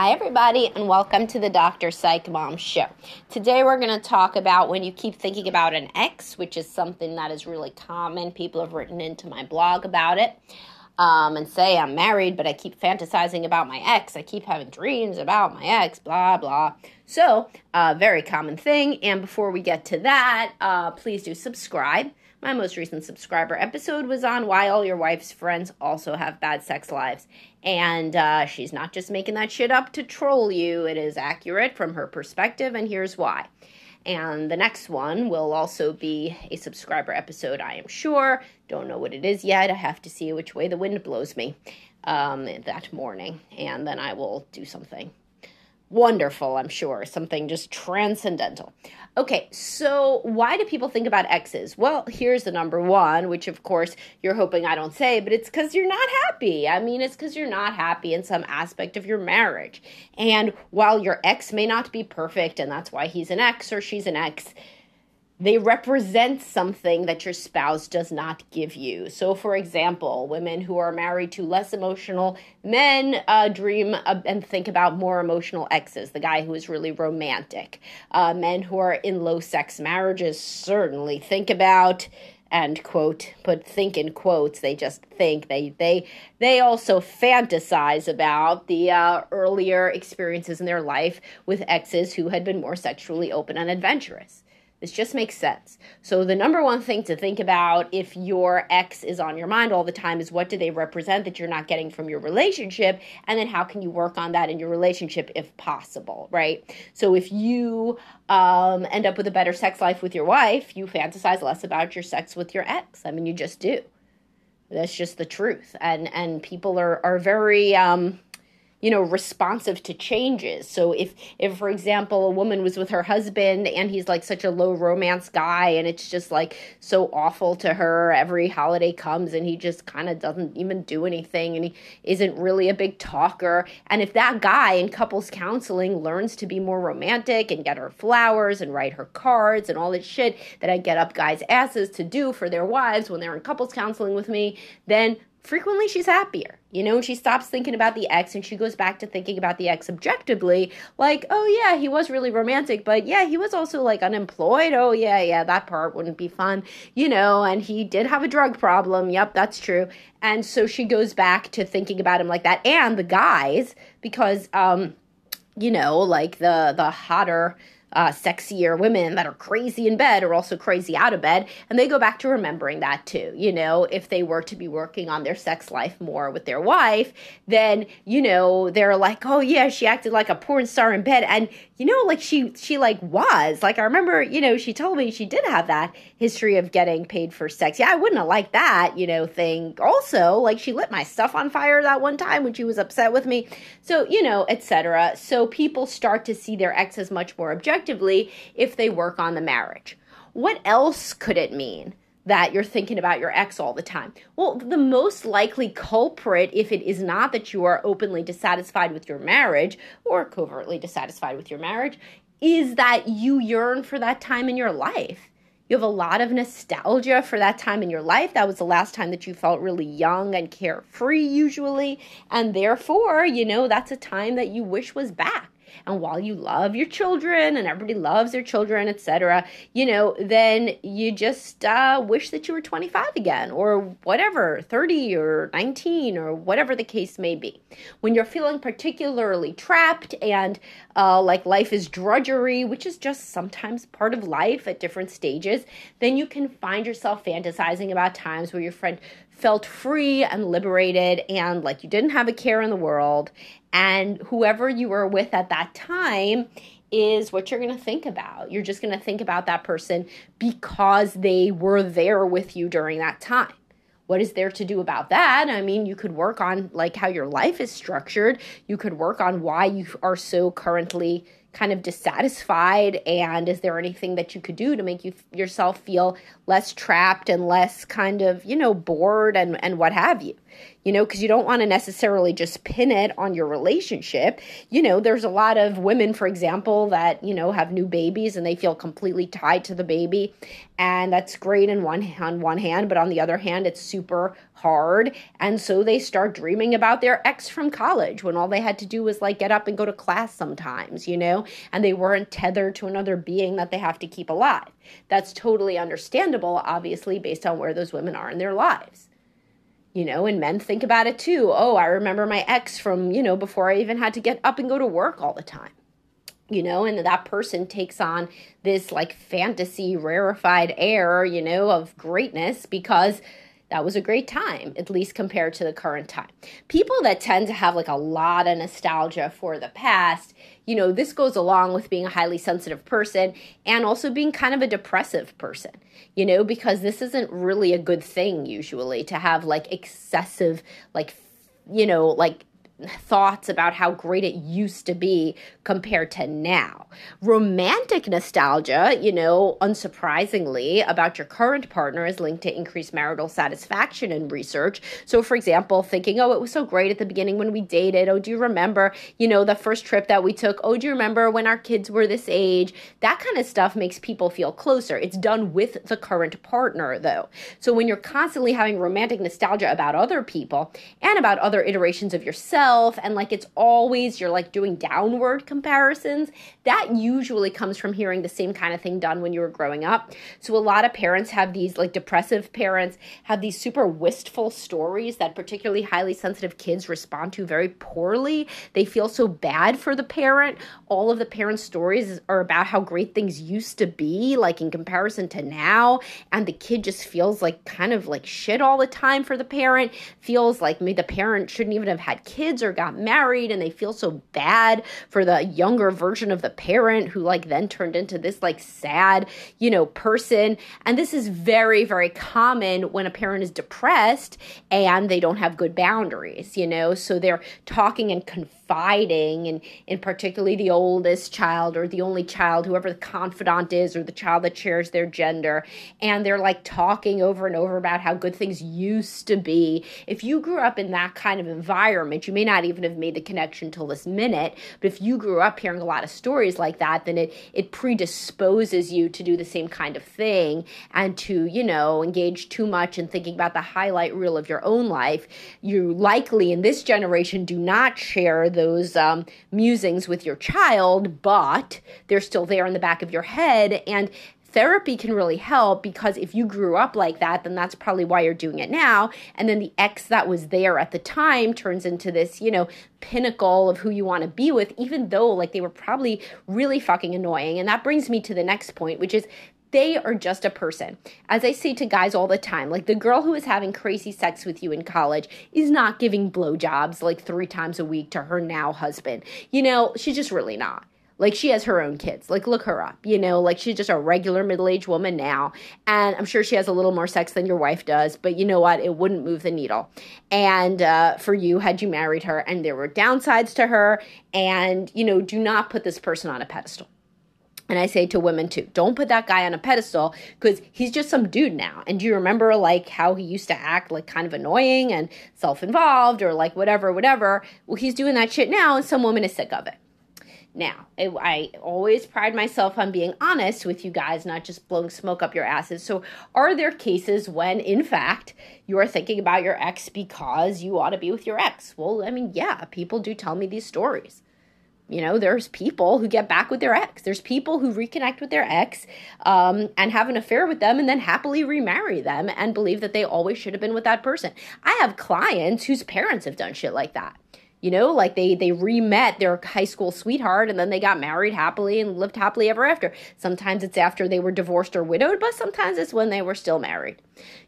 Hi, everybody, and welcome to the Dr. Psych Mom Show. Today, we're going to talk about when you keep thinking about an ex, which is something that is really common. People have written into my blog about it um, and say, I'm married, but I keep fantasizing about my ex. I keep having dreams about my ex, blah, blah. So, uh, very common thing. And before we get to that, uh, please do subscribe. My most recent subscriber episode was on why all your wife's friends also have bad sex lives. And uh, she's not just making that shit up to troll you, it is accurate from her perspective, and here's why. And the next one will also be a subscriber episode, I am sure. Don't know what it is yet. I have to see which way the wind blows me um, that morning, and then I will do something wonderful, I'm sure, something just transcendental. Okay, so why do people think about exes? Well, here's the number one, which of course you're hoping I don't say, but it's because you're not happy. I mean, it's because you're not happy in some aspect of your marriage. And while your ex may not be perfect, and that's why he's an ex or she's an ex, they represent something that your spouse does not give you. So, for example, women who are married to less emotional men uh, dream uh, and think about more emotional exes, the guy who is really romantic. Uh, men who are in low sex marriages certainly think about and quote but think in quotes they just think they they they also fantasize about the uh, earlier experiences in their life with exes who had been more sexually open and adventurous this just makes sense. So, the number one thing to think about if your ex is on your mind all the time is what do they represent that you're not getting from your relationship? And then how can you work on that in your relationship if possible, right? So, if you um, end up with a better sex life with your wife, you fantasize less about your sex with your ex. I mean, you just do. That's just the truth. And, and people are, are very, um, you know responsive to changes. So if if for example a woman was with her husband and he's like such a low romance guy and it's just like so awful to her every holiday comes and he just kind of doesn't even do anything and he isn't really a big talker. And if that guy in couples counseling learns to be more romantic and get her flowers and write her cards and all this shit that I get up guys asses to do for their wives when they're in couples counseling with me then frequently she's happier. You know, she stops thinking about the ex and she goes back to thinking about the ex objectively, like, oh yeah, he was really romantic, but yeah, he was also like unemployed. Oh yeah, yeah, that part wouldn't be fun, you know, and he did have a drug problem. Yep, that's true. And so she goes back to thinking about him like that. And the guys, because um, you know, like the the hotter uh, sexier women that are crazy in bed are also crazy out of bed. And they go back to remembering that too. You know, if they were to be working on their sex life more with their wife, then, you know, they're like, oh yeah, she acted like a porn star in bed. And, you know, like she, she like was. Like I remember, you know, she told me she did have that history of getting paid for sex. Yeah, I wouldn't have liked that, you know, thing. Also, like she lit my stuff on fire that one time when she was upset with me. So, you know, etc. So people start to see their exes much more objectively objectively if they work on the marriage. What else could it mean? that you're thinking about your ex all the time. Well, the most likely culprit, if it is not that you are openly dissatisfied with your marriage or covertly dissatisfied with your marriage, is that you yearn for that time in your life. You have a lot of nostalgia for that time in your life. That was the last time that you felt really young and carefree, usually. And therefore, you know, that's a time that you wish was back and while you love your children and everybody loves their children etc you know then you just uh, wish that you were 25 again or whatever 30 or 19 or whatever the case may be. When you're feeling particularly trapped and uh, like life is drudgery which is just sometimes part of life at different stages then you can find yourself fantasizing about times where your friend felt free and liberated and like you didn't have a care in the world and whoever you were with at that time is what you're going to think about. You're just going to think about that person because they were there with you during that time. What is there to do about that? I mean, you could work on like how your life is structured. You could work on why you are so currently kind of dissatisfied? And is there anything that you could do to make you yourself feel less trapped and less kind of, you know, bored and and what have you you know, because you don't want to necessarily just pin it on your relationship. You know, there's a lot of women, for example, that, you know, have new babies and they feel completely tied to the baby. And that's great in one on one hand, but on the other hand, it's super hard. And so they start dreaming about their ex from college when all they had to do was like get up and go to class sometimes, you know, and they weren't tethered to another being that they have to keep alive. That's totally understandable, obviously, based on where those women are in their lives you know, and men think about it too. Oh, I remember my ex from, you know, before I even had to get up and go to work all the time. You know, and that person takes on this like fantasy rarefied air, you know, of greatness because that was a great time, at least compared to the current time. People that tend to have like a lot of nostalgia for the past, you know, this goes along with being a highly sensitive person and also being kind of a depressive person, you know, because this isn't really a good thing usually to have like excessive, like, you know, like thoughts about how great it used to be compared to now. Romantic nostalgia, you know, unsurprisingly, about your current partner is linked to increased marital satisfaction in research. So, for example, thinking, oh, it was so great at the beginning when we dated. Oh, do you remember, you know, the first trip that we took? Oh, do you remember when our kids were this age? That kind of stuff makes people feel closer. It's done with the current partner, though. So, when you're constantly having romantic nostalgia about other people and about other iterations of yourself, yourself and like it's always you're like doing downward comparisons, that usually comes from hearing the same kind of thing done when you were growing up. So a lot of parents have these like depressive parents have these super wistful stories that particularly highly sensitive kids respond to very poorly. They feel so bad for the parent. All of the parents' stories are about how great things used to be, like in comparison to now, and the kid just feels like kind of like shit all the time for the parent, feels like maybe the parent shouldn't even have had kids kids or got married and they feel so bad for the younger version of the parent who like then turned into this like sad, you know, person. And this is very, very common when a parent is depressed and they don't have good boundaries, you know, so they're talking and confessing confiding and in particularly the oldest child or the only child whoever the confidant is or the child that shares their gender. And they're like talking over and over about how good things used to be. If you grew up in that kind of environment you may not even have made the connection till this minute but if you grew up hearing a lot of stories like that then it it predisposes you to do the same kind of thing and to you know engage too much in thinking about the highlight reel of your own life. You likely in this generation do not share those um, musings with your child, but they're still there in the back of your head. And therapy can really help because if you grew up like that, then that's probably why you're doing it now. And then the ex that was there at the time turns into this, you know, pinnacle of who you want to be with, even though like they were probably really fucking annoying. And that brings me to the next point, which is they are just a person. As I say to guys all the time, like the girl who is having crazy sex with you in college is not giving blowjobs like three times a week to her now husband. You know, she's just really not. Like she has her own kids. Like look her up, you know, like she's just a regular middle-aged woman now. And I'm sure she has a little more sex than your wife does, but you know what? It wouldn't move the needle. And uh, for you, had you married her, and there were downsides to her, and you know, do not put this person on a pedestal and I say to women too, don't put that guy on a pedestal because he's just some dude now. And do you remember like how he used to act like kind of annoying and self involved or like whatever, whatever? Well, he's doing that shit now, and some woman is sick of it. Now, I always pride myself on being honest with you guys, not just blowing smoke up your asses. So, are there cases when, in fact, you are thinking about your ex because you ought to be with your ex? Well, I mean, yeah, people do tell me these stories. You know, there's people who get back with their ex. There's people who reconnect with their ex um, and have an affair with them and then happily remarry them and believe that they always should have been with that person. I have clients whose parents have done shit like that you know like they they re-met their high school sweetheart and then they got married happily and lived happily ever after. Sometimes it's after they were divorced or widowed but sometimes it's when they were still married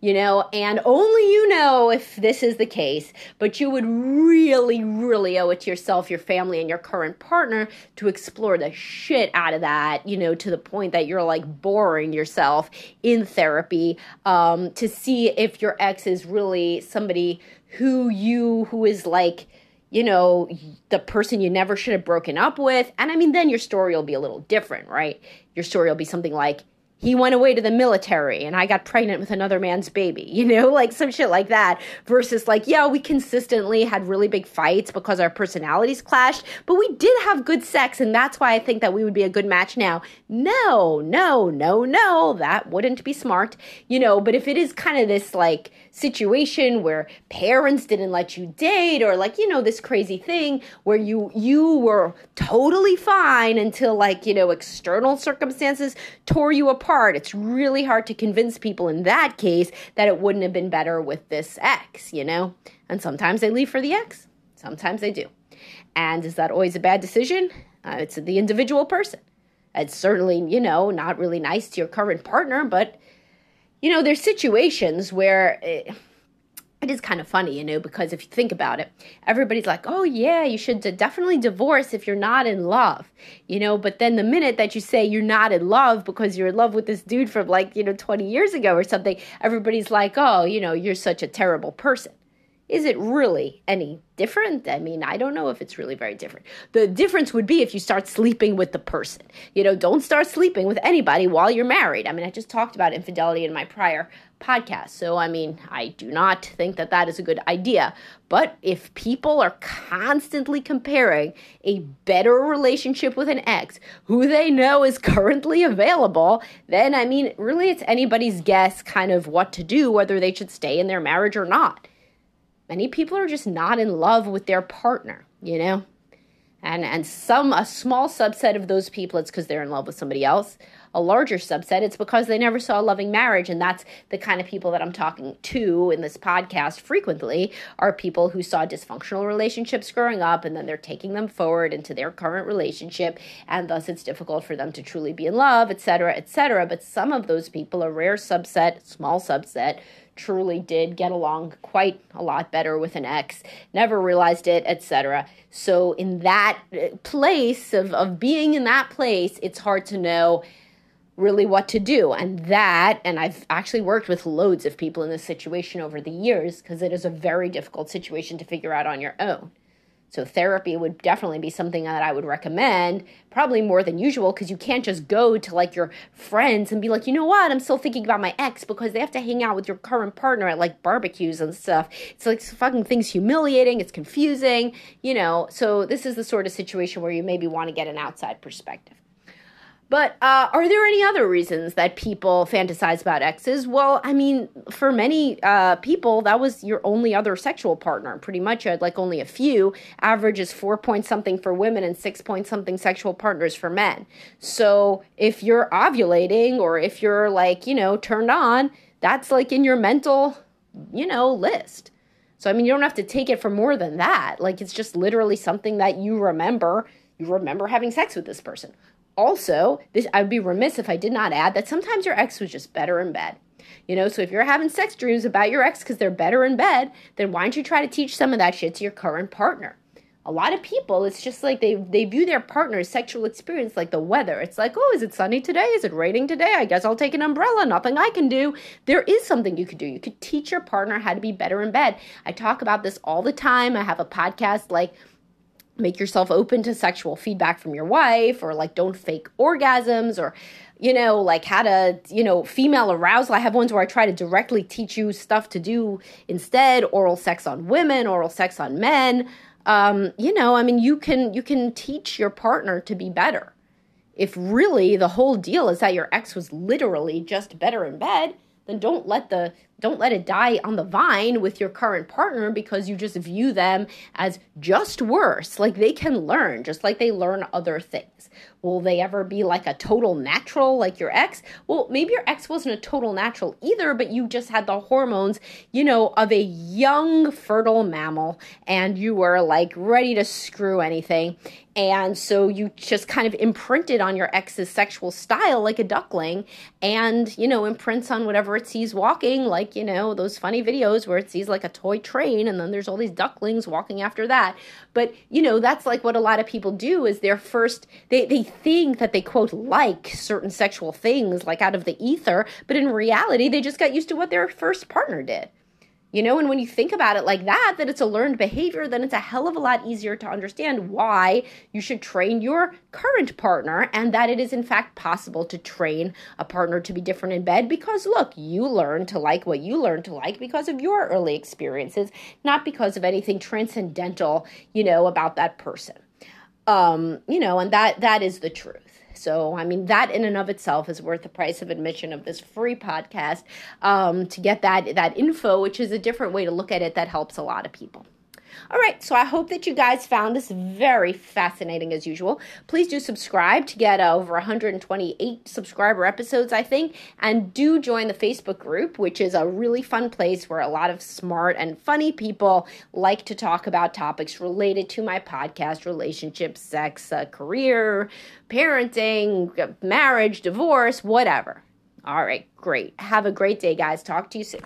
you know? And only you know if this is the case but you would really really owe it to yourself your family and your current partner to explore the shit out of that you know to the point that you're like boring yourself in therapy um, to see if your ex is really somebody who you who is like you know, the person you never should have broken up with. And I mean, then your story will be a little different, right? Your story will be something like, he went away to the military and I got pregnant with another man's baby, you know, like some shit like that. Versus, like, yeah, we consistently had really big fights because our personalities clashed, but we did have good sex, and that's why I think that we would be a good match now. No, no, no, no, that wouldn't be smart, you know, but if it is kind of this like situation where parents didn't let you date or like, you know, this crazy thing where you you were totally fine until like, you know, external circumstances tore you apart apart, it's really hard to convince people in that case that it wouldn't have been better with this ex, you know? And sometimes they leave for the ex, sometimes they do. And is that always a bad decision? Uh, it's the individual person. It's certainly, you know, not really nice to your current partner, but, you know, there's situations where. It, eh, it is kind of funny, you know, because if you think about it, everybody's like, oh, yeah, you should definitely divorce if you're not in love, you know. But then the minute that you say you're not in love because you're in love with this dude from like, you know, 20 years ago or something, everybody's like, oh, you know, you're such a terrible person. Is it really any different? I mean, I don't know if it's really very different. The difference would be if you start sleeping with the person. You know, don't start sleeping with anybody while you're married. I mean, I just talked about infidelity in my prior podcast. So, I mean, I do not think that that is a good idea. But if people are constantly comparing a better relationship with an ex who they know is currently available, then, I mean, really it's anybody's guess kind of what to do, whether they should stay in their marriage or not. Many people are just not in love with their partner, you know? And and some a small subset of those people it's because they're in love with somebody else. A larger subset it's because they never saw a loving marriage and that's the kind of people that I'm talking to in this podcast frequently are people who saw dysfunctional relationships growing up and then they're taking them forward into their current relationship and thus it's difficult for them to truly be in love, etc., etc. But some of those people, a rare subset, small subset, truly did get along quite a lot better with an ex, never realized it, etc. So, in that uh, place of, of being in that place, it's hard to know really what to do. And that, and I've actually worked with loads of people in this situation over the years because it is a very difficult situation to figure out on your own. So therapy would definitely be something that I would recommend, probably more than usual, because you can't just go to like your friends and be like, you know what, I'm still thinking about my ex because they have to hang out with your current partner at like barbecues and stuff. It's like fucking things humiliating, it's confusing, you know. So this is the sort of situation where you maybe want to get an outside perspective. But uh, are there any other reasons that people fantasize about exes? Well, I mean, for many uh, people, that was your only other sexual partner. Pretty much, you had like only a few. Average is four point something for women and six point something sexual partners for men. So if you're ovulating or if you're like, you know, turned on, that's like in your mental, you know, list. So, I mean, you don't have to take it for more than that. Like, it's just literally something that you remember. You remember having sex with this person also, this I would be remiss if I did not add that sometimes your ex was just better in bed. You know, so if you're having sex dreams about your ex because they're better in bed, then why don't you try to teach some of that shit to your current partner? A lot of people, it's just like they they view their partner's sexual experience like the weather. It's like, oh, is it sunny today? Is it raining today? I guess I'll take an umbrella. Nothing I can do. There is something you could do. You could teach your partner how to be better in bed. I talk about this all the time. I have a podcast like make yourself open to sexual feedback from your wife or like don't fake orgasms or you know like how to you know female arousal. I have ones where i try to directly teach you stuff to do instead oral sex on women oral sex on men. Um, you know i mean you can you can teach your partner to be better. If really the whole deal is that your ex was literally just better in bed then don't let the don't let it die on the vine with your current partner because you just view them as just worse. Like they can learn just like they learn other things. Will they ever be like a total natural like your ex? Well, maybe your ex wasn't a total natural either, but you just had the hormones, you know, of a young fertile mammal and you were like ready to screw anything. And so you just kind of imprinted on your ex's sexual style like a duckling and, you know, imprints on whatever it sees walking like you know, those funny videos where it sees like a toy train and then there's all these ducklings walking after that. But, you know, that's like what a lot of people do is their first they, they think that they quote like certain sexual things like out of the ether, but in reality they just got used to what their first partner did. You know, and when you think about it like that, that it's a learned behavior, then it's a hell of a lot easier to understand why you should train your current partner and that it is in fact possible to train a partner to be different in bed because look, you learn to like what you learn to like because of your early experiences, not because of anything transcendental, you know, about that person. Um, you know, and that that is the truth. So, I mean, that in and of itself is worth the price of admission of this free podcast um, to get that that info, which is a different way to look at it that helps a lot of people. All right, so I hope that you guys found this very fascinating as usual. Please do subscribe to get uh, over 128 subscriber episodes, I think, and do join the Facebook group, which is a really fun place where a lot of smart and funny people like to talk about topics related to my podcast relationships, sex, uh, career, parenting, marriage, divorce, whatever. All right, great. Have a great day, guys. Talk to you soon.